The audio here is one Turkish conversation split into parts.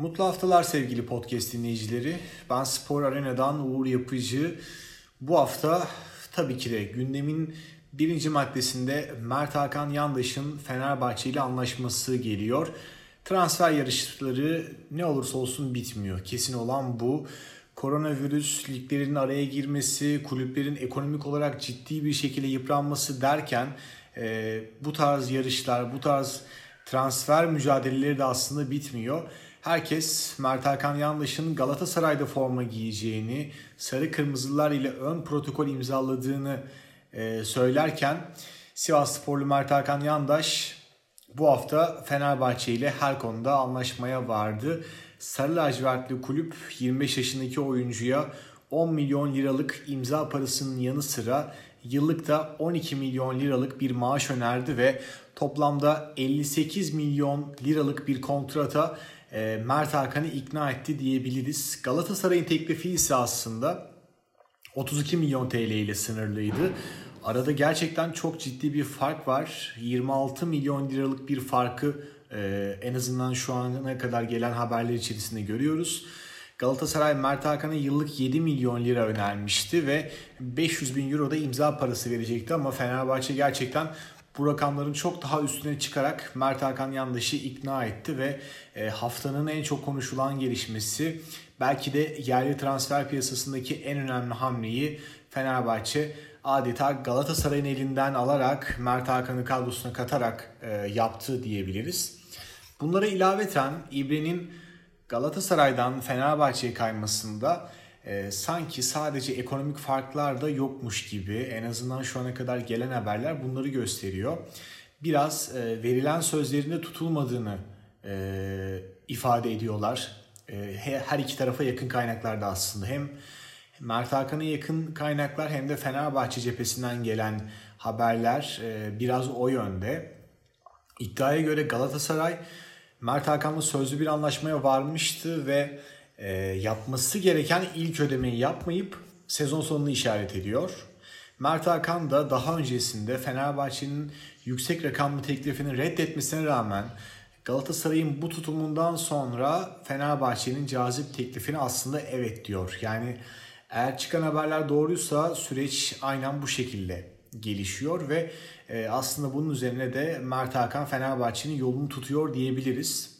Mutlu haftalar sevgili podcast dinleyicileri. Ben Spor Arena'dan Uğur Yapıcı. Bu hafta tabii ki de gündemin birinci maddesinde Mert Hakan Yandaş'ın Fenerbahçe ile anlaşması geliyor. Transfer yarışları ne olursa olsun bitmiyor. Kesin olan bu. Koronavirüs, liglerin araya girmesi, kulüplerin ekonomik olarak ciddi bir şekilde yıpranması derken e, bu tarz yarışlar, bu tarz transfer mücadeleleri de aslında bitmiyor. Herkes Mert Hakan Yandaş'ın Galatasaray'da forma giyeceğini, sarı kırmızılar ile ön protokol imzaladığını e, söylerken Sivas Sporlu Mert Hakan Yandaş bu hafta Fenerbahçe ile her konuda anlaşmaya vardı. Sarı lacivertli kulüp 25 yaşındaki oyuncuya 10 milyon liralık imza parasının yanı sıra yıllık da 12 milyon liralık bir maaş önerdi ve toplamda 58 milyon liralık bir kontrata e, Mert Hakan'ı ikna etti diyebiliriz. Galatasaray'ın teklifi ise aslında 32 milyon TL ile sınırlıydı. Arada gerçekten çok ciddi bir fark var. 26 milyon liralık bir farkı e, en azından şu ana kadar gelen haberler içerisinde görüyoruz. Galatasaray Mert Hakan'a yıllık 7 milyon lira önermişti ve 500 bin euro da imza parası verecekti ama Fenerbahçe gerçekten bu rakamların çok daha üstüne çıkarak Mert Hakan Yandaş'ı ikna etti ve e, haftanın en çok konuşulan gelişmesi belki de yerli transfer piyasasındaki en önemli hamleyi Fenerbahçe adeta Galatasaray'ın elinden alarak Mert Hakan'ı kadrosuna katarak e, yaptı diyebiliriz. Bunlara ilaveten İbre'nin Galatasaray'dan Fenerbahçe'ye kaymasında e, sanki sadece ekonomik farklar da yokmuş gibi en azından şu ana kadar gelen haberler bunları gösteriyor. Biraz e, verilen sözlerinde tutulmadığını e, ifade ediyorlar. E, her iki tarafa yakın kaynaklarda aslında hem Mert Hakan'a yakın kaynaklar hem de Fenerbahçe cephesinden gelen haberler e, biraz o yönde. İddiaya göre Galatasaray Mert Hakan'la sözlü bir anlaşmaya varmıştı ve e, yapması gereken ilk ödemeyi yapmayıp sezon sonunu işaret ediyor. Mert Hakan da daha öncesinde Fenerbahçe'nin yüksek rakamlı teklifini reddetmesine rağmen Galatasaray'ın bu tutumundan sonra Fenerbahçe'nin cazip teklifini aslında evet diyor. Yani eğer çıkan haberler doğruysa süreç aynen bu şekilde gelişiyor ve e, aslında bunun üzerine de Mert Hakan Fenerbahçe'nin yolunu tutuyor diyebiliriz.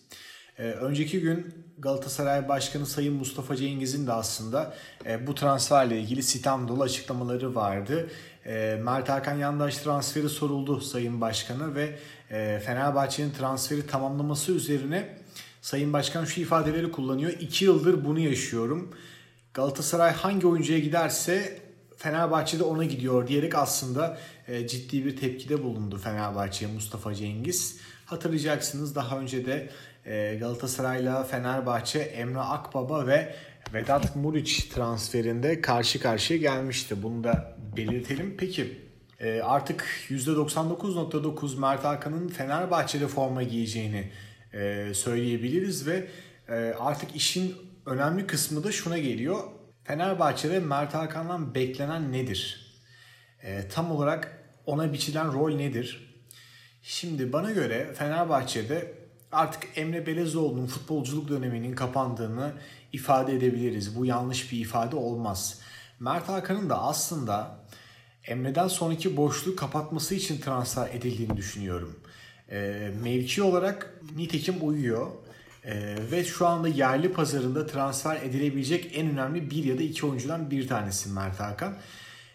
E, önceki gün Galatasaray Başkanı Sayın Mustafa Cengiz'in de aslında e, bu transferle ilgili sitem dolu açıklamaları vardı. Mert Hakan Yandaş transferi soruldu Sayın Başkan'a ve Fenerbahçe'nin transferi tamamlaması üzerine Sayın Başkan şu ifadeleri kullanıyor. İki yıldır bunu yaşıyorum. Galatasaray hangi oyuncuya giderse Fenerbahçe'de ona gidiyor diyerek aslında e, ciddi bir tepkide bulundu Fenerbahçe'ye Mustafa Cengiz. Hatırlayacaksınız daha önce de e, Galatasaray'la Fenerbahçe Emre Akbaba ve Vedat Muriç transferinde karşı karşıya gelmişti. Bunu da belirtelim. Peki e, artık %99.9 Mert Hakan'ın Fenerbahçe'de forma giyeceğini söyleyebiliriz ve artık işin önemli kısmı da şuna geliyor. Fenerbahçe'de Mert Hakan'dan beklenen nedir? E, tam olarak ona biçilen rol nedir? Şimdi bana göre Fenerbahçe'de artık Emre Belezoğlu'nun futbolculuk döneminin kapandığını ifade edebiliriz. Bu yanlış bir ifade olmaz. Mert Hakan'ın da aslında Emre'den sonraki boşluğu kapatması için transfer edildiğini düşünüyorum. E, mevki olarak nitekim uyuyor. Ee, ve şu anda yerli pazarında transfer edilebilecek en önemli bir ya da iki oyuncudan bir tanesi Mert Hakan.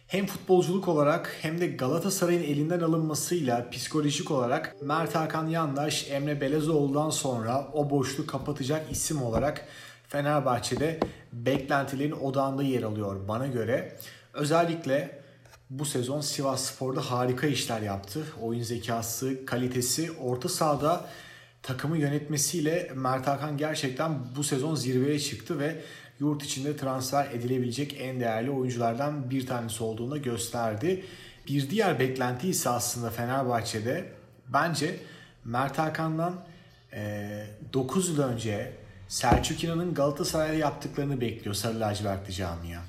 Hem futbolculuk olarak hem de Galatasaray'ın elinden alınmasıyla psikolojik olarak Mert Hakan Yandaş, Emre Belezoğlu'dan sonra o boşluğu kapatacak isim olarak Fenerbahçe'de beklentilerin odağında yer alıyor bana göre. Özellikle bu sezon Sivas Spor'da harika işler yaptı. Oyun zekası, kalitesi, orta sahada takımı yönetmesiyle Mert Hakan gerçekten bu sezon zirveye çıktı ve yurt içinde transfer edilebilecek en değerli oyunculardan bir tanesi olduğunu gösterdi. Bir diğer beklenti ise aslında Fenerbahçe'de bence Mert Hakan'dan 9 yıl önce Selçuk İnan'ın Galatasaray'da yaptıklarını bekliyor Sarı Lacivertli camia.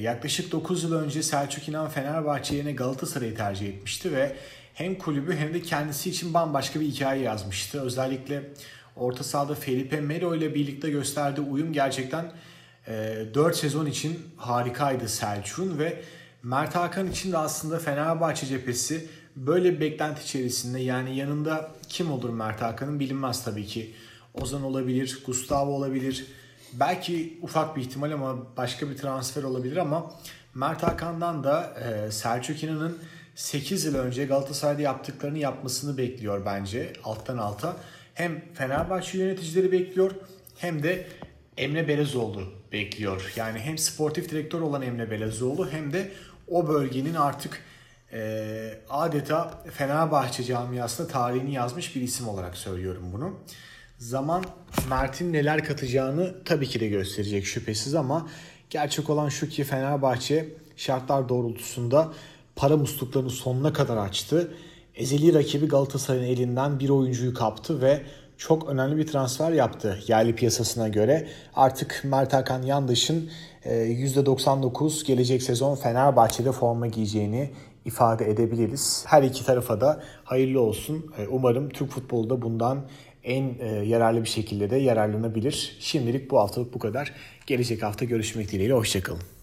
yaklaşık 9 yıl önce Selçuk İnan Fenerbahçe yerine Galatasaray'ı tercih etmişti ve hem kulübü hem de kendisi için bambaşka bir hikaye yazmıştı. Özellikle Orta sahada Felipe Melo ile birlikte gösterdiği uyum gerçekten 4 e, sezon için harikaydı Selçuk'un ve Mert Hakan için de aslında Fenerbahçe cephesi böyle bir beklenti içerisinde yani yanında kim olur Mert Hakan'ın bilinmez tabii ki. Ozan olabilir, Gustavo olabilir. Belki ufak bir ihtimal ama başka bir transfer olabilir ama Mert Hakan'dan da e, Selçuk İnan'ın 8 yıl önce Galatasaray'da yaptıklarını yapmasını bekliyor bence alttan alta. Hem Fenerbahçe yöneticileri bekliyor hem de Emre Belezoğlu bekliyor. Yani hem sportif direktör olan Emre Belezoğlu hem de o bölgenin artık e, adeta Fenerbahçe camiasında tarihini yazmış bir isim olarak söylüyorum bunu. Zaman Mert'in neler katacağını tabii ki de gösterecek şüphesiz ama gerçek olan şu ki Fenerbahçe şartlar doğrultusunda para musluklarını sonuna kadar açtı. Ezeli rakibi Galatasaray'ın elinden bir oyuncuyu kaptı ve çok önemli bir transfer yaptı yerli piyasasına göre. Artık Mert Hakan Yandaş'ın %99 e, gelecek sezon Fenerbahçe'de forma giyeceğini ifade edebiliriz. Her iki tarafa da hayırlı olsun. E, umarım Türk futbolu da bundan en e, yararlı bir şekilde de yararlanabilir. Şimdilik bu haftalık bu kadar. Gelecek hafta görüşmek dileğiyle. Hoşçakalın.